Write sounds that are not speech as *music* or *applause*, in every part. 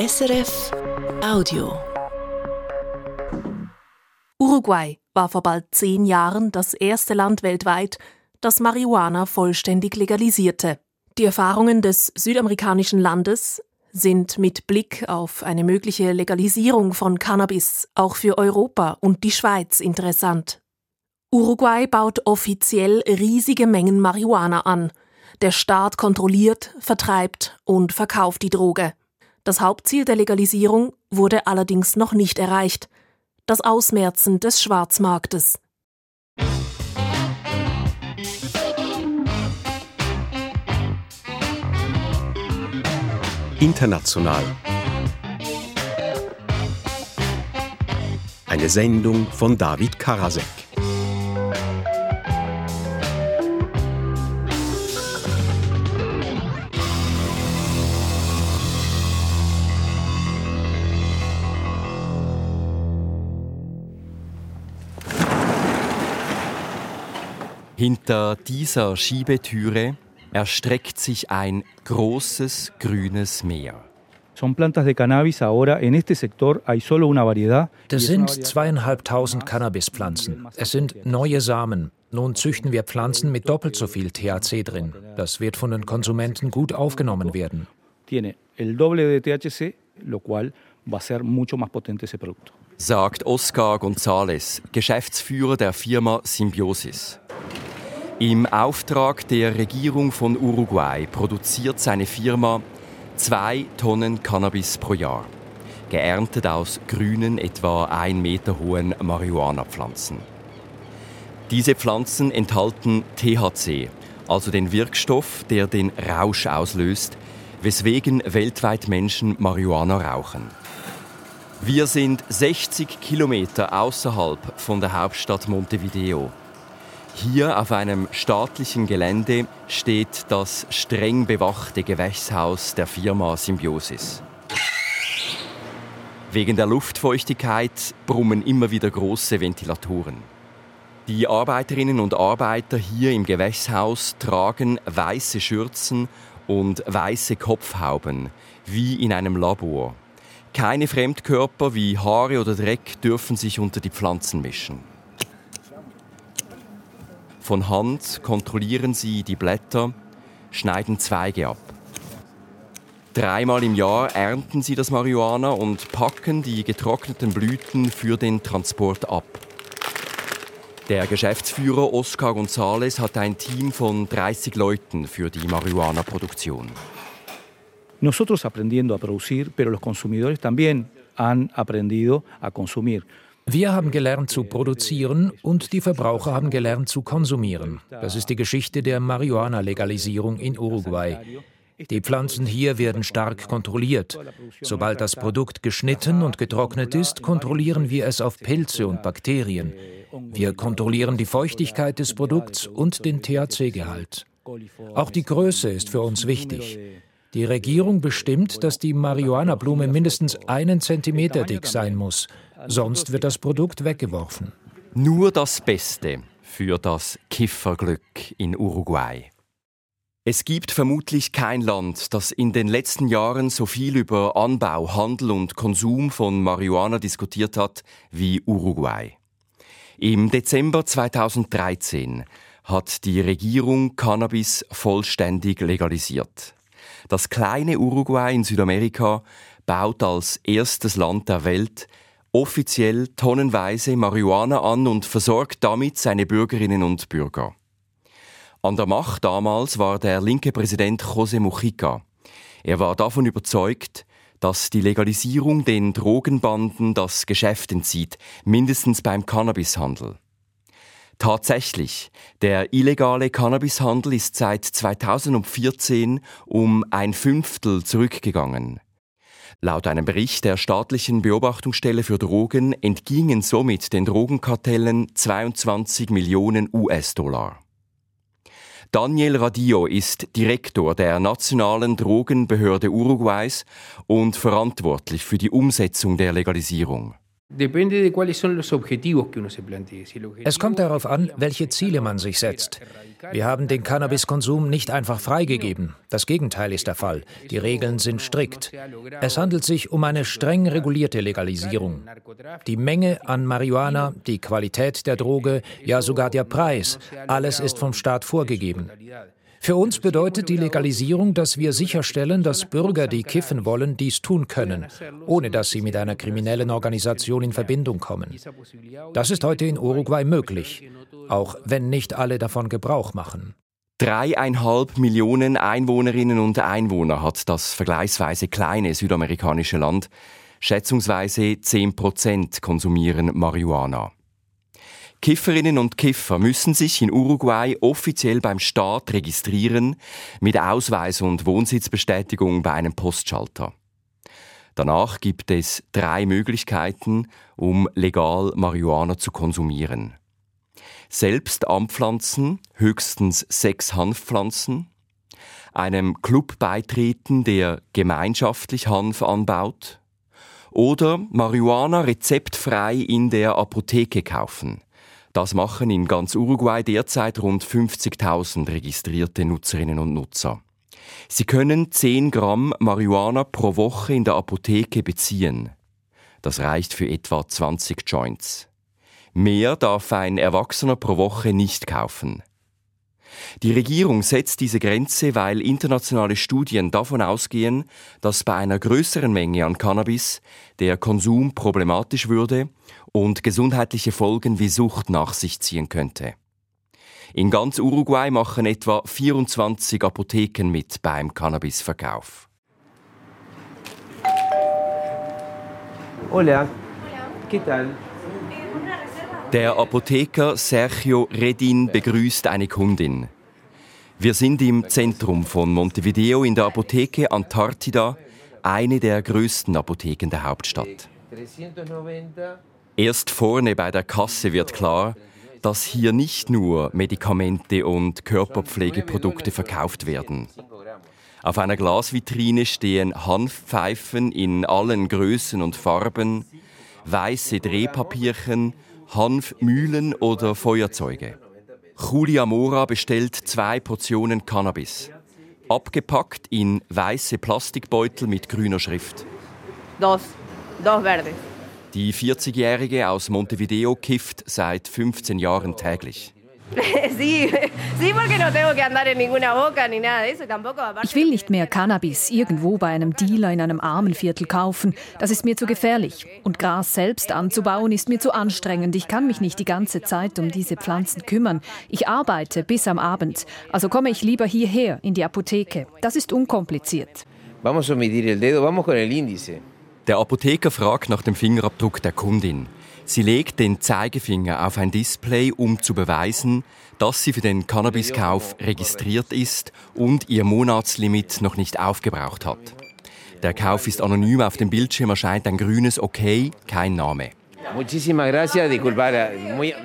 SRF Audio. Uruguay war vor bald zehn Jahren das erste Land weltweit, das Marihuana vollständig legalisierte. Die Erfahrungen des südamerikanischen Landes sind mit Blick auf eine mögliche Legalisierung von Cannabis auch für Europa und die Schweiz interessant. Uruguay baut offiziell riesige Mengen Marihuana an. Der Staat kontrolliert, vertreibt und verkauft die Droge. Das Hauptziel der Legalisierung wurde allerdings noch nicht erreicht. Das Ausmerzen des Schwarzmarktes. International. Eine Sendung von David Karasek. Hinter dieser Schiebetüre erstreckt sich ein großes grünes Meer. Das sind zweieinhalbtausend Cannabispflanzen. Es sind neue Samen. Nun züchten wir Pflanzen mit doppelt so viel THC drin. Das wird von den Konsumenten gut aufgenommen werden. Tiene el doble de THC, lo cual va a ser mucho más potente ese producto. Sagt Oscar González, Geschäftsführer der Firma Symbiosis. Im Auftrag der Regierung von Uruguay produziert seine Firma zwei Tonnen Cannabis pro Jahr, geerntet aus grünen, etwa ein Meter hohen Marihuana-Pflanzen. Diese Pflanzen enthalten THC, also den Wirkstoff, der den Rausch auslöst, weswegen weltweit Menschen Marihuana rauchen. Wir sind 60 Kilometer außerhalb von der Hauptstadt Montevideo. Hier auf einem staatlichen Gelände steht das streng bewachte Gewächshaus der Firma Symbiosis. Wegen der Luftfeuchtigkeit brummen immer wieder große Ventilatoren. Die Arbeiterinnen und Arbeiter hier im Gewächshaus tragen weiße Schürzen und weiße Kopfhauben, wie in einem Labor. Keine Fremdkörper wie Haare oder Dreck dürfen sich unter die Pflanzen mischen. Von Hand kontrollieren sie die Blätter, schneiden Zweige ab. Dreimal im Jahr ernten sie das Marihuana und packen die getrockneten Blüten für den Transport ab. Der Geschäftsführer Oscar González hat ein Team von 30 Leuten für die Marihuana-Produktion. Nosotros aprendiendo a producir, pero los consumidores también han aprendido a consumir. Wir haben gelernt zu produzieren und die Verbraucher haben gelernt zu konsumieren. Das ist die Geschichte der Marihuana-Legalisierung in Uruguay. Die Pflanzen hier werden stark kontrolliert. Sobald das Produkt geschnitten und getrocknet ist, kontrollieren wir es auf Pilze und Bakterien. Wir kontrollieren die Feuchtigkeit des Produkts und den THC-Gehalt. Auch die Größe ist für uns wichtig. Die Regierung bestimmt, dass die Marihuana-Blume mindestens einen Zentimeter dick sein muss. Sonst wird das Produkt weggeworfen. Nur das Beste für das Kifferglück in Uruguay. Es gibt vermutlich kein Land, das in den letzten Jahren so viel über Anbau, Handel und Konsum von Marihuana diskutiert hat wie Uruguay. Im Dezember 2013 hat die Regierung Cannabis vollständig legalisiert. Das kleine Uruguay in Südamerika baut als erstes Land der Welt offiziell tonnenweise Marihuana an und versorgt damit seine Bürgerinnen und Bürger. An der Macht damals war der linke Präsident José Mujica. Er war davon überzeugt, dass die Legalisierung den Drogenbanden das Geschäft entzieht, mindestens beim Cannabishandel. Tatsächlich, der illegale Cannabishandel ist seit 2014 um ein Fünftel zurückgegangen. Laut einem Bericht der staatlichen Beobachtungsstelle für Drogen entgingen somit den Drogenkartellen 22 Millionen US-Dollar. Daniel Radio ist Direktor der Nationalen Drogenbehörde Uruguays und verantwortlich für die Umsetzung der Legalisierung. Es kommt darauf an, welche Ziele man sich setzt. Wir haben den Cannabiskonsum nicht einfach freigegeben. Das Gegenteil ist der Fall. Die Regeln sind strikt. Es handelt sich um eine streng regulierte Legalisierung. Die Menge an Marihuana, die Qualität der Droge, ja sogar der Preis, alles ist vom Staat vorgegeben. Für uns bedeutet die Legalisierung, dass wir sicherstellen, dass Bürger, die kiffen wollen, dies tun können, ohne dass sie mit einer kriminellen Organisation in Verbindung kommen. Das ist heute in Uruguay möglich, auch wenn nicht alle davon Gebrauch machen. Dreieinhalb Millionen Einwohnerinnen und Einwohner hat das vergleichsweise kleine südamerikanische Land. Schätzungsweise 10 Prozent konsumieren Marihuana. Kifferinnen und Kiffer müssen sich in Uruguay offiziell beim Staat registrieren mit Ausweis und Wohnsitzbestätigung bei einem Postschalter. Danach gibt es drei Möglichkeiten, um legal Marihuana zu konsumieren. Selbst anpflanzen, höchstens sechs Hanfpflanzen, einem Club beitreten, der gemeinschaftlich Hanf anbaut, oder Marihuana rezeptfrei in der Apotheke kaufen. Das machen in ganz Uruguay derzeit rund 50.000 registrierte Nutzerinnen und Nutzer. Sie können 10 Gramm Marihuana pro Woche in der Apotheke beziehen. Das reicht für etwa 20 Joints. Mehr darf ein Erwachsener pro Woche nicht kaufen. Die Regierung setzt diese Grenze, weil internationale Studien davon ausgehen, dass bei einer größeren Menge an Cannabis der Konsum problematisch würde und gesundheitliche Folgen wie Sucht nach sich ziehen könnte. In ganz Uruguay machen etwa 24 Apotheken mit beim Cannabisverkauf. Hola. ¿Qué tal? Der Apotheker Sergio Redin begrüßt eine Kundin. Wir sind im Zentrum von Montevideo in der Apotheke Antartida, eine der größten Apotheken der Hauptstadt. Erst vorne bei der Kasse wird klar, dass hier nicht nur Medikamente und Körperpflegeprodukte verkauft werden. Auf einer Glasvitrine stehen Hanfpfeifen in allen Größen und Farben, weiße Drehpapierchen, Hanfmühlen oder Feuerzeuge. Julia Mora bestellt zwei Portionen Cannabis, abgepackt in weiße Plastikbeutel mit grüner Schrift. Dos, dos verdes. Die 40-Jährige aus Montevideo kifft seit 15 Jahren täglich. *laughs* Ich will nicht mehr Cannabis irgendwo bei einem Dealer in einem Armenviertel kaufen. Das ist mir zu gefährlich. Und Gras selbst anzubauen ist mir zu anstrengend. Ich kann mich nicht die ganze Zeit um diese Pflanzen kümmern. Ich arbeite bis am Abend. Also komme ich lieber hierher in die Apotheke. Das ist unkompliziert. Vamos a medir el dedo, vamos con el índice. Der Apotheker fragt nach dem Fingerabdruck der Kundin. Sie legt den Zeigefinger auf ein Display, um zu beweisen, dass sie für den Cannabiskauf registriert ist und ihr Monatslimit noch nicht aufgebraucht hat. Der Kauf ist anonym, auf dem Bildschirm erscheint ein grünes OK, kein Name.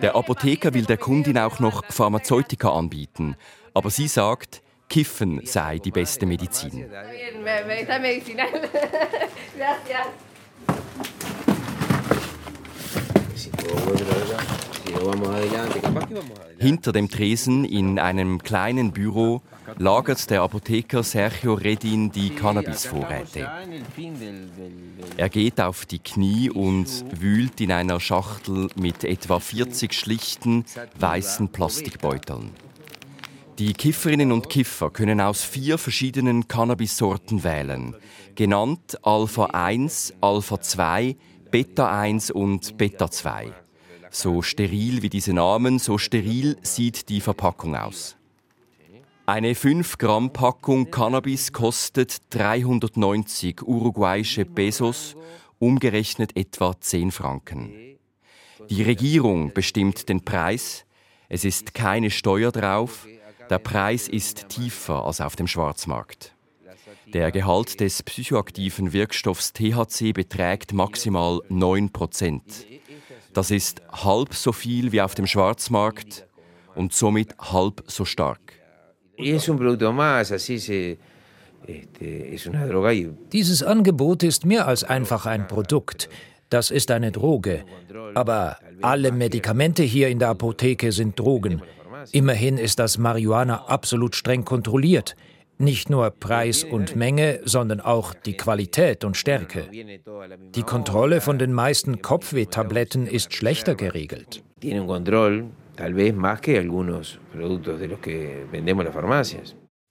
Der Apotheker will der Kundin auch noch Pharmazeutika anbieten, aber sie sagt, Kiffen sei die beste Medizin. Hinter dem Tresen in einem kleinen Büro lagert der Apotheker Sergio Redin die Cannabisvorräte. Er geht auf die Knie und wühlt in einer Schachtel mit etwa 40 schlichten weißen Plastikbeuteln. Die Kifferinnen und Kiffer können aus vier verschiedenen Cannabissorten wählen, genannt Alpha 1, Alpha 2, Beta 1 und Beta 2. So steril wie diese Namen, so steril sieht die Verpackung aus. Eine 5 Gramm Packung Cannabis kostet 390 uruguayische Pesos, umgerechnet etwa 10 Franken. Die Regierung bestimmt den Preis, es ist keine Steuer drauf, der Preis ist tiefer als auf dem Schwarzmarkt. Der Gehalt des psychoaktiven Wirkstoffs THC beträgt maximal 9% Das ist halb so viel wie auf dem Schwarzmarkt und somit halb so stark. Dieses Angebot ist mehr als einfach ein Produkt. Das ist eine Droge. Aber alle Medikamente hier in der Apotheke sind Drogen. Immerhin ist das Marihuana absolut streng kontrolliert. Nicht nur Preis und Menge, sondern auch die Qualität und Stärke. Die Kontrolle von den meisten Kopfwehtabletten ist schlechter geregelt.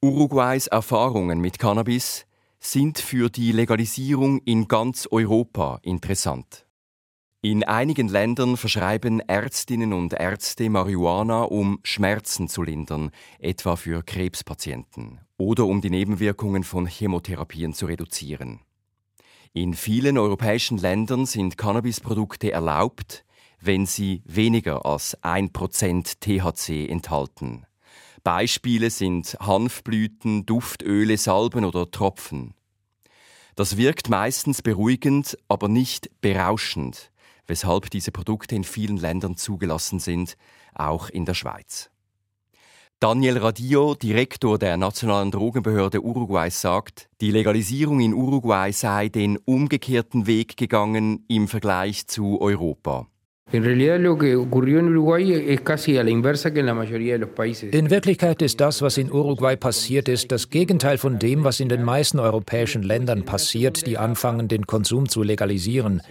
Uruguays Erfahrungen mit Cannabis sind für die Legalisierung in ganz Europa interessant. In einigen Ländern verschreiben Ärztinnen und Ärzte Marihuana, um Schmerzen zu lindern, etwa für Krebspatienten, oder um die Nebenwirkungen von Chemotherapien zu reduzieren. In vielen europäischen Ländern sind Cannabisprodukte erlaubt, wenn sie weniger als 1% THC enthalten. Beispiele sind Hanfblüten, Duftöle, Salben oder Tropfen. Das wirkt meistens beruhigend, aber nicht berauschend, weshalb diese Produkte in vielen Ländern zugelassen sind, auch in der Schweiz. Daniel Radillo, Direktor der Nationalen Drogenbehörde Uruguays, sagt, die Legalisierung in Uruguay sei den umgekehrten Weg gegangen im Vergleich zu Europa. In Wirklichkeit ist das, was in Uruguay passiert ist, das Gegenteil von dem, was in den meisten europäischen Ländern passiert, die anfangen, den Konsum zu legalisieren.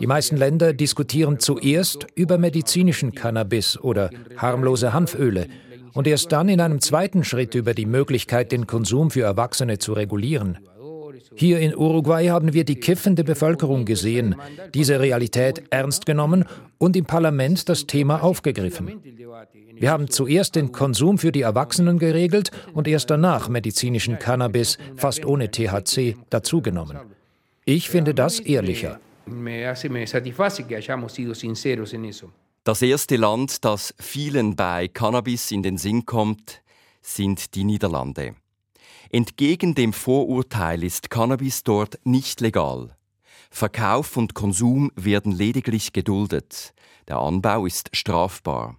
Die meisten Länder diskutieren zuerst über medizinischen Cannabis oder harmlose Hanföle und erst dann in einem zweiten Schritt über die Möglichkeit, den Konsum für Erwachsene zu regulieren. Hier in Uruguay haben wir die kiffende Bevölkerung gesehen, diese Realität ernst genommen und im Parlament das Thema aufgegriffen. Wir haben zuerst den Konsum für die Erwachsenen geregelt und erst danach medizinischen Cannabis, fast ohne THC, dazugenommen. Ich finde das ehrlicher. Das erste Land, das vielen bei Cannabis in den Sinn kommt, sind die Niederlande. Entgegen dem Vorurteil ist Cannabis dort nicht legal. Verkauf und Konsum werden lediglich geduldet. Der Anbau ist strafbar.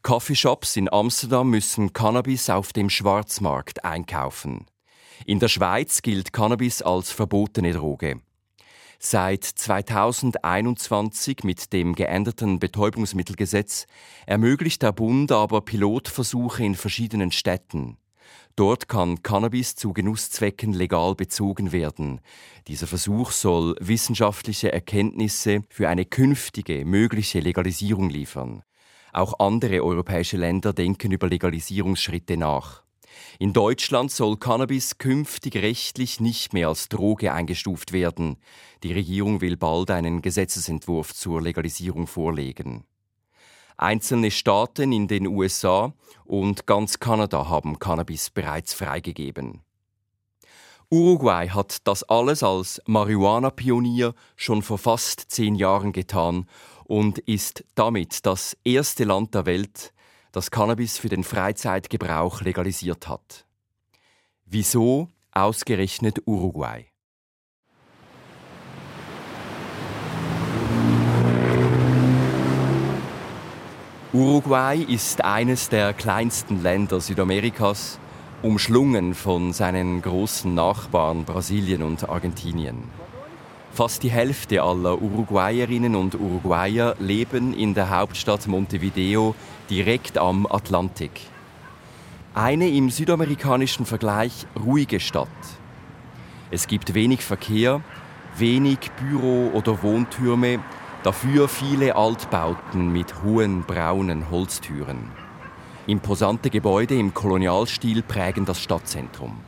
Coffeeshops in Amsterdam müssen Cannabis auf dem Schwarzmarkt einkaufen. In der Schweiz gilt Cannabis als verbotene Droge. Seit 2021 mit dem geänderten Betäubungsmittelgesetz ermöglicht der Bund aber Pilotversuche in verschiedenen Städten. Dort kann Cannabis zu Genusszwecken legal bezogen werden. Dieser Versuch soll wissenschaftliche Erkenntnisse für eine künftige mögliche Legalisierung liefern. Auch andere europäische Länder denken über Legalisierungsschritte nach. In Deutschland soll Cannabis künftig rechtlich nicht mehr als Droge eingestuft werden. Die Regierung will bald einen Gesetzesentwurf zur Legalisierung vorlegen. Einzelne Staaten in den USA und ganz Kanada haben Cannabis bereits freigegeben. Uruguay hat das alles als Marihuana-Pionier schon vor fast zehn Jahren getan und ist damit das erste Land der Welt, das Cannabis für den Freizeitgebrauch legalisiert hat. Wieso ausgerechnet Uruguay? Uruguay ist eines der kleinsten Länder Südamerikas, umschlungen von seinen großen Nachbarn Brasilien und Argentinien. Fast die Hälfte aller Uruguayerinnen und Uruguayer leben in der Hauptstadt Montevideo direkt am Atlantik. Eine im südamerikanischen Vergleich ruhige Stadt. Es gibt wenig Verkehr, wenig Büro- oder Wohntürme, Dafür viele Altbauten mit hohen braunen Holztüren. Imposante Gebäude im Kolonialstil prägen das Stadtzentrum.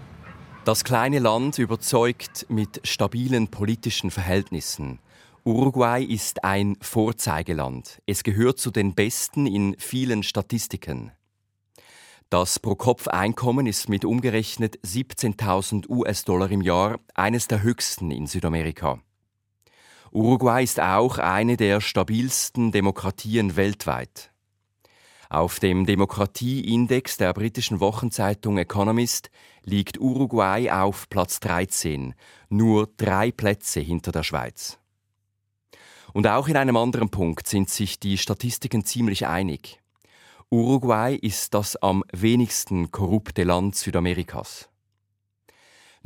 Das kleine Land überzeugt mit stabilen politischen Verhältnissen. Uruguay ist ein Vorzeigeland. Es gehört zu den besten in vielen Statistiken. Das Pro-Kopf-Einkommen ist mit umgerechnet 17.000 US-Dollar im Jahr eines der höchsten in Südamerika. Uruguay ist auch eine der stabilsten Demokratien weltweit. Auf dem Demokratieindex der britischen Wochenzeitung Economist liegt Uruguay auf Platz 13, nur drei Plätze hinter der Schweiz. Und auch in einem anderen Punkt sind sich die Statistiken ziemlich einig. Uruguay ist das am wenigsten korrupte Land Südamerikas.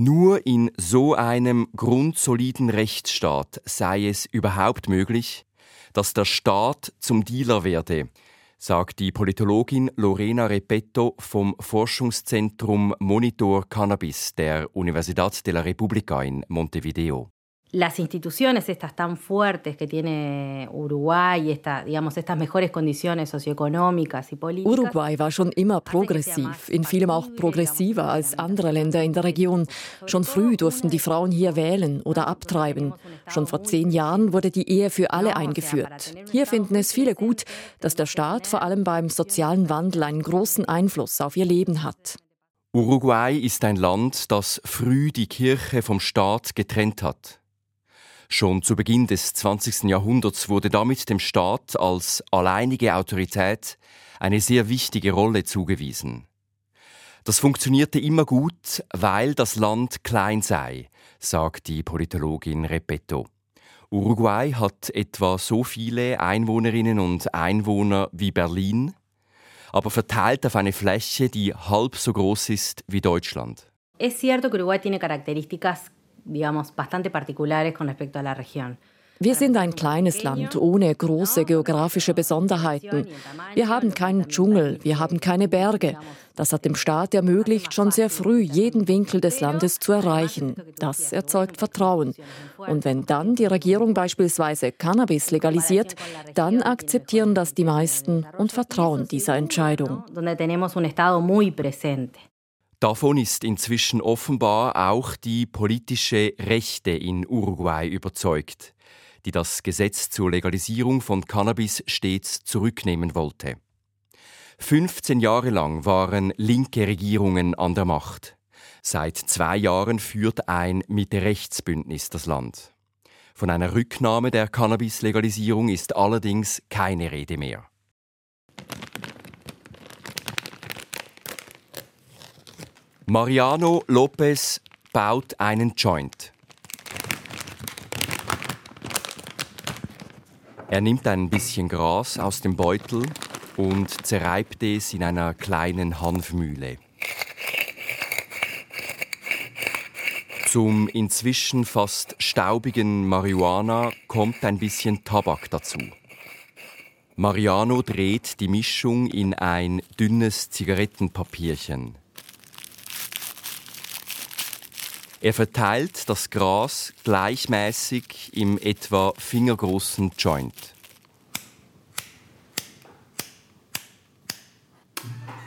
Nur in so einem grundsoliden Rechtsstaat sei es überhaupt möglich, dass der Staat zum Dealer werde, sagt die Politologin Lorena Repetto vom Forschungszentrum Monitor Cannabis der Universidad de la República in Montevideo. Las instituciones estas tan fuertes que tiene Uruguay, esta, digamos, estas mejores condiciones socioeconómicas y políticas. Uruguay war schon immer progressiv, in vielem auch progressiver als andere Länder in der Region. Schon früh durften die Frauen hier wählen oder abtreiben. Schon vor zehn Jahren wurde die Ehe für alle eingeführt. Hier finden es viele gut, dass der Staat vor allem beim sozialen Wandel einen großen Einfluss auf ihr Leben hat. Uruguay ist ein Land, das früh die Kirche vom Staat getrennt hat. Schon zu Beginn des 20. Jahrhunderts wurde damit dem Staat als alleinige Autorität eine sehr wichtige Rolle zugewiesen. Das funktionierte immer gut, weil das Land klein sei, sagt die Politologin Repetto. Uruguay hat etwa so viele Einwohnerinnen und Einwohner wie Berlin, aber verteilt auf eine Fläche, die halb so groß ist wie Deutschland. Es cierto que Uruguay tiene características digamos, bastante particulares con respecto a la región. Wir sind ein kleines Land ohne große geografische Besonderheiten. Wir haben keinen Dschungel, wir haben keine Berge. Das hat dem Staat ermöglicht, schon sehr früh jeden Winkel des Landes zu erreichen. Das erzeugt Vertrauen. Und wenn dann die Regierung beispielsweise Cannabis legalisiert, dann akzeptieren das die meisten und vertrauen dieser Entscheidung. Davon ist inzwischen offenbar auch die politische Rechte in Uruguay überzeugt, die das Gesetz zur Legalisierung von Cannabis stets zurücknehmen wollte. 15 Jahre lang waren linke Regierungen an der Macht. Seit zwei Jahren führt ein Mitte-Rechts-Bündnis das Land. Von einer Rücknahme der Cannabis-Legalisierung ist allerdings keine Rede mehr. Mariano Lopez baut einen Joint. Er nimmt ein bisschen Gras aus dem Beutel und zerreibt es in einer kleinen Hanfmühle. Zum inzwischen fast staubigen Marihuana kommt ein bisschen Tabak dazu. Mariano dreht die Mischung in ein dünnes Zigarettenpapierchen. Er verteilt das Gras gleichmäßig im etwa fingergroßen Joint.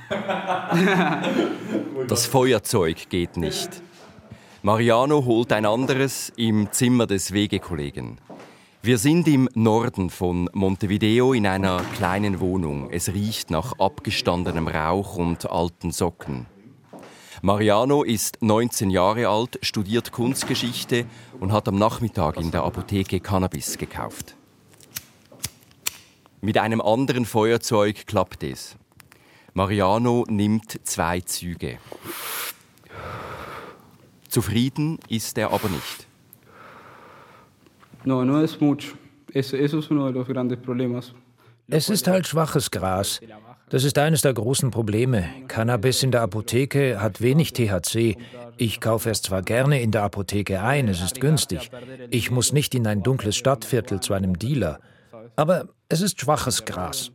*laughs* Das Feuerzeug geht nicht. Mariano holt ein anderes im Zimmer des Wegekollegen. Wir sind im Norden von Montevideo in einer kleinen Wohnung. Es riecht nach abgestandenem Rauch und alten Socken. Mariano ist 19 Jahre alt, studiert Kunstgeschichte und hat am Nachmittag in der Apotheke Cannabis gekauft. Mit einem anderen Feuerzeug klappt es. Mariano nimmt zwei Züge. Zufrieden ist er aber nicht. No, no es mucho. Eso, eso es uno de los grandes problemas. Es ist halt schwaches Gras. Das ist eines der großen Probleme. Cannabis in der Apotheke hat wenig THC. Ich kaufe es zwar gerne in der Apotheke ein, es ist günstig. Ich muss nicht in ein dunkles Stadtviertel zu einem Dealer. Aber es ist schwaches Gras.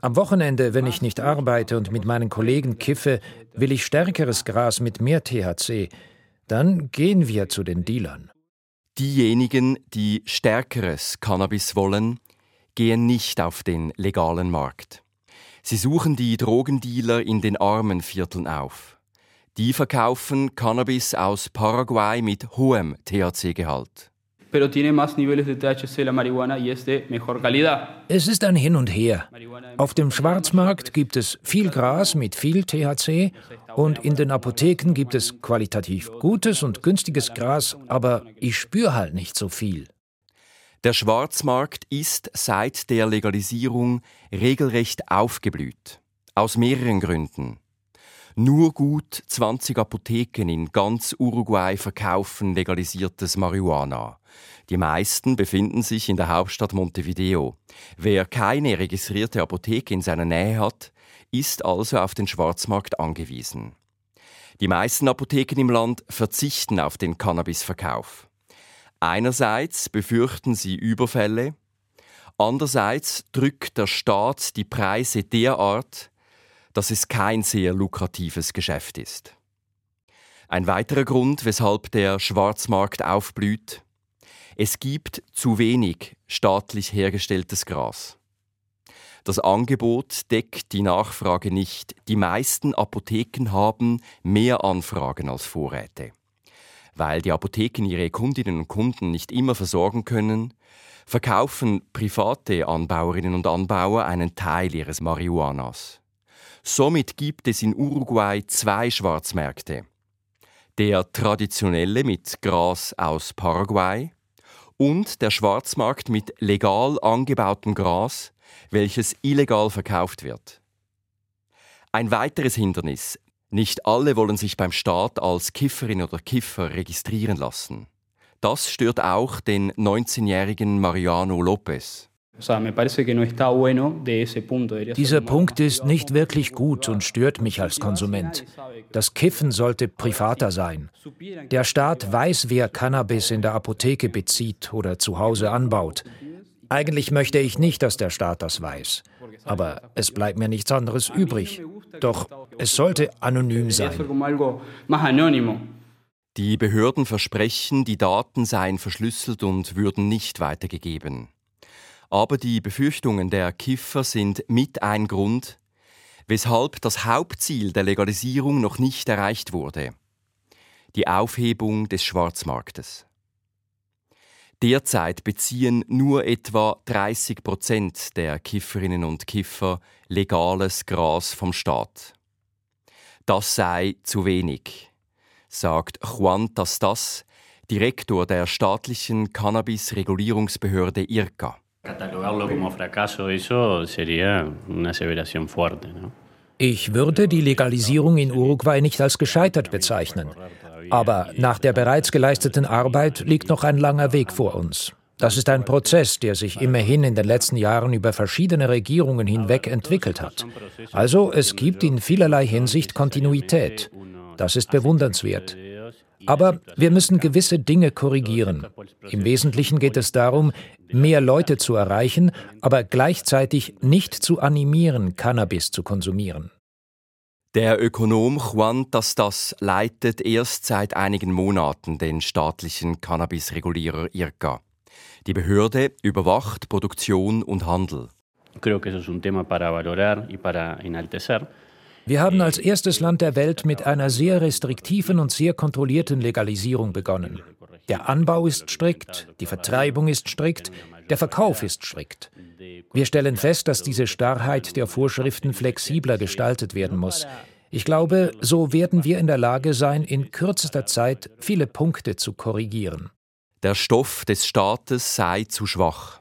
Am Wochenende, wenn ich nicht arbeite und mit meinen Kollegen kiffe, will ich stärkeres Gras mit mehr THC. Dann gehen wir zu den Dealern. Diejenigen, die stärkeres Cannabis wollen, gehen nicht auf den legalen Markt. Sie suchen die Drogendealer in den armen Vierteln auf. Die verkaufen Cannabis aus Paraguay mit hohem THC-Gehalt. Es ist ein Hin und Her. Auf dem Schwarzmarkt gibt es viel Gras mit viel THC und in den Apotheken gibt es qualitativ gutes und günstiges Gras, aber ich spüre halt nicht so viel. Der Schwarzmarkt ist seit der Legalisierung regelrecht aufgeblüht. Aus mehreren Gründen. Nur gut 20 Apotheken in ganz Uruguay verkaufen legalisiertes Marihuana. Die meisten befinden sich in der Hauptstadt Montevideo. Wer keine registrierte Apotheke in seiner Nähe hat, ist also auf den Schwarzmarkt angewiesen. Die meisten Apotheken im Land verzichten auf den Cannabisverkauf. Einerseits befürchten sie Überfälle, andererseits drückt der Staat die Preise derart, dass es kein sehr lukratives Geschäft ist. Ein weiterer Grund, weshalb der Schwarzmarkt aufblüht, es gibt zu wenig staatlich hergestelltes Gras. Das Angebot deckt die Nachfrage nicht. Die meisten Apotheken haben mehr Anfragen als Vorräte. Weil die Apotheken ihre Kundinnen und Kunden nicht immer versorgen können, verkaufen private Anbauerinnen und Anbauer einen Teil ihres Marihuanas. Somit gibt es in Uruguay zwei Schwarzmärkte. Der traditionelle mit Gras aus Paraguay und der Schwarzmarkt mit legal angebautem Gras, welches illegal verkauft wird. Ein weiteres Hindernis. Nicht alle wollen sich beim Staat als Kifferin oder Kiffer registrieren lassen. Das stört auch den 19-jährigen Mariano Lopez. Dieser Punkt ist nicht wirklich gut und stört mich als Konsument. Das Kiffen sollte privater sein. Der Staat weiß, wer Cannabis in der Apotheke bezieht oder zu Hause anbaut. Eigentlich möchte ich nicht, dass der Staat das weiß. Aber es bleibt mir nichts anderes übrig. Doch es sollte anonym sein. Die Behörden versprechen, die Daten seien verschlüsselt und würden nicht weitergegeben. Aber die Befürchtungen der Kiffer sind mit ein Grund, weshalb das Hauptziel der Legalisierung noch nicht erreicht wurde. Die Aufhebung des Schwarzmarktes. Derzeit beziehen nur etwa 30 Prozent der Kifferinnen und Kiffer legales Gras vom Staat. Das sei zu wenig, sagt Juan Tastas, Direktor der staatlichen Cannabis-Regulierungsbehörde IRCA. Ich würde die Legalisierung in Uruguay nicht als gescheitert bezeichnen. Aber nach der bereits geleisteten Arbeit liegt noch ein langer Weg vor uns. Das ist ein Prozess, der sich immerhin in den letzten Jahren über verschiedene Regierungen hinweg entwickelt hat. Also es gibt in vielerlei Hinsicht Kontinuität. Das ist bewundernswert. Aber wir müssen gewisse Dinge korrigieren. Im Wesentlichen geht es darum, mehr Leute zu erreichen, aber gleichzeitig nicht zu animieren, Cannabis zu konsumieren. Der Ökonom Juan Tastas leitet erst seit einigen Monaten den staatlichen Cannabisregulierer IRCA. Die Behörde überwacht Produktion und Handel. Wir haben als erstes Land der Welt mit einer sehr restriktiven und sehr kontrollierten Legalisierung begonnen. Der Anbau ist strikt, die Vertreibung ist strikt, der Verkauf ist strikt. Wir stellen fest, dass diese Starrheit der Vorschriften flexibler gestaltet werden muss. Ich glaube, so werden wir in der Lage sein, in kürzester Zeit viele Punkte zu korrigieren. Der Stoff des Staates sei zu schwach.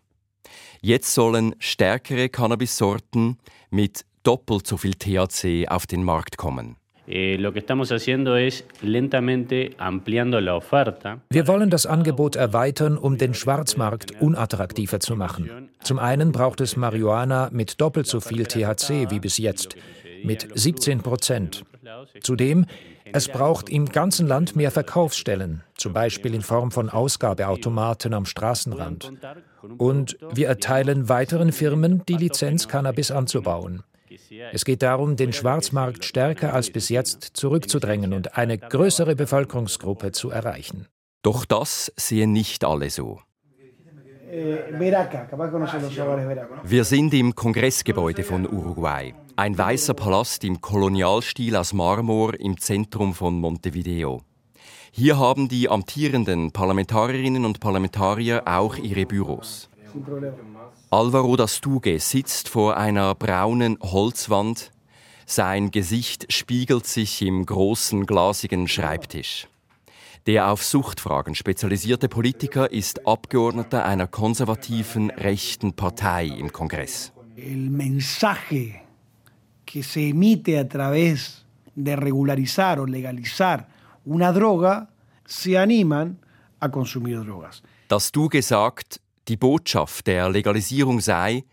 Jetzt sollen stärkere Cannabissorten mit doppelt so viel THC auf den Markt kommen. Wir wollen das Angebot erweitern, um den Schwarzmarkt unattraktiver zu machen. Zum einen braucht es Marihuana mit doppelt so viel THC wie bis jetzt, mit 17 Prozent. Zudem, es braucht im ganzen Land mehr Verkaufsstellen, zum Beispiel in Form von Ausgabeautomaten am Straßenrand. Und wir erteilen weiteren Firmen die Lizenz, Cannabis anzubauen. Es geht darum, den Schwarzmarkt stärker als bis jetzt zurückzudrängen und eine größere Bevölkerungsgruppe zu erreichen. Doch das sehen nicht alle so. Wir sind im Kongressgebäude von Uruguay. Ein weißer Palast im Kolonialstil aus Marmor im Zentrum von Montevideo. Hier haben die amtierenden Parlamentarierinnen und Parlamentarier auch ihre Büros. Alvaro Dastuge sitzt vor einer braunen Holzwand. Sein Gesicht spiegelt sich im großen glasigen Schreibtisch. Der auf Suchtfragen spezialisierte Politiker ist Abgeordneter einer konservativen rechten Partei im Kongress. El mensaje que se emite a través de regularizar o legalizar una droga, se animan a consumir drogas. Dass du gesagt, die Botschaft der Legalisierung sei,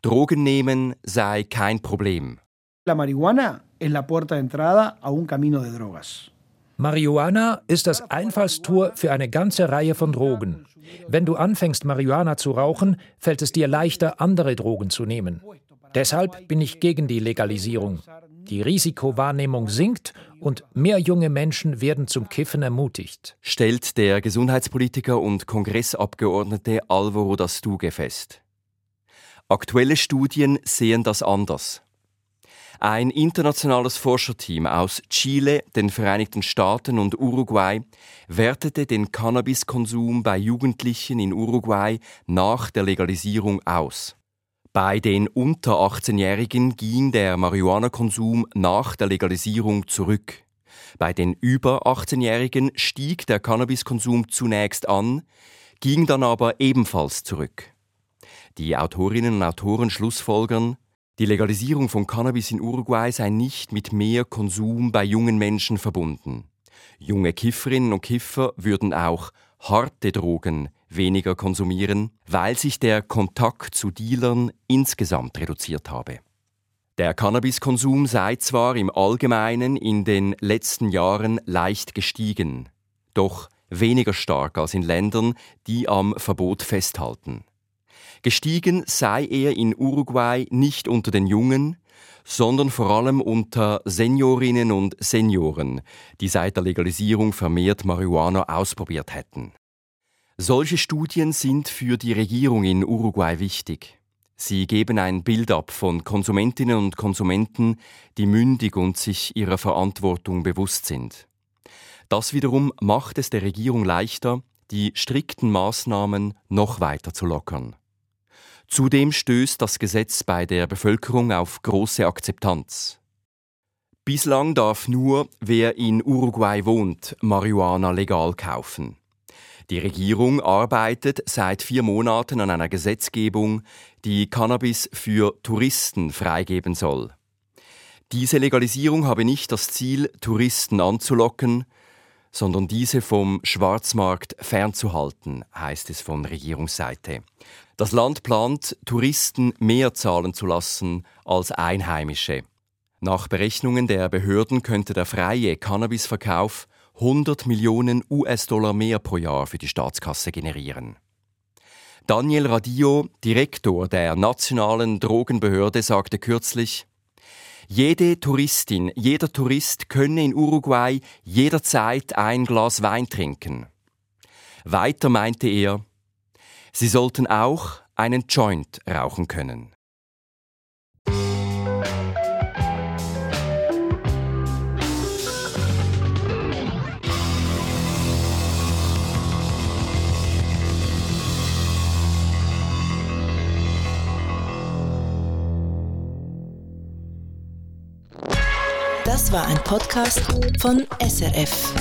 Drogen nehmen sei kein Problem. La marihuana es la puerta de entrada a un camino de drogas. Marihuana ist das Einfallstor für eine ganze Reihe von Drogen. Wenn du anfängst, Marihuana zu rauchen, fällt es dir leichter, andere Drogen zu nehmen. Deshalb bin ich gegen die Legalisierung. Die Risikowahrnehmung sinkt und mehr junge Menschen werden zum Kiffen ermutigt. Stellt der Gesundheitspolitiker und Kongressabgeordnete Alvaro Dastuge fest. Aktuelle Studien sehen das anders. Ein internationales Forscherteam aus Chile, den Vereinigten Staaten und Uruguay wertete den Cannabiskonsum bei Jugendlichen in Uruguay nach der Legalisierung aus. Bei den unter 18-Jährigen ging der Marihuana-Konsum nach der Legalisierung zurück. Bei den über 18-Jährigen stieg der Cannabiskonsum zunächst an, ging dann aber ebenfalls zurück. Die Autorinnen und Autoren schlussfolgern, die Legalisierung von Cannabis in Uruguay sei nicht mit mehr Konsum bei jungen Menschen verbunden. Junge Kifferinnen und Kiffer würden auch harte Drogen weniger konsumieren, weil sich der Kontakt zu Dealern insgesamt reduziert habe. Der Cannabiskonsum sei zwar im Allgemeinen in den letzten Jahren leicht gestiegen, doch weniger stark als in Ländern, die am Verbot festhalten. Gestiegen sei er in Uruguay nicht unter den Jungen, sondern vor allem unter Seniorinnen und Senioren, die seit der Legalisierung vermehrt Marihuana ausprobiert hätten. Solche Studien sind für die Regierung in Uruguay wichtig. Sie geben ein Bild ab von Konsumentinnen und Konsumenten, die mündig und sich ihrer Verantwortung bewusst sind. Das wiederum macht es der Regierung leichter, die strikten Maßnahmen noch weiter zu lockern. Zudem stößt das Gesetz bei der Bevölkerung auf große Akzeptanz. Bislang darf nur, wer in Uruguay wohnt, Marihuana legal kaufen. Die Regierung arbeitet seit vier Monaten an einer Gesetzgebung, die Cannabis für Touristen freigeben soll. Diese Legalisierung habe nicht das Ziel, Touristen anzulocken, sondern diese vom Schwarzmarkt fernzuhalten, heißt es von Regierungsseite. Das Land plant, Touristen mehr zahlen zu lassen als Einheimische. Nach Berechnungen der Behörden könnte der freie Cannabisverkauf 100 Millionen US-Dollar mehr pro Jahr für die Staatskasse generieren. Daniel Radio, Direktor der nationalen Drogenbehörde, sagte kürzlich, jede Touristin, jeder Tourist könne in Uruguay jederzeit ein Glas Wein trinken. Weiter meinte er, sie sollten auch einen Joint rauchen können. Das war ein Podcast von SRF.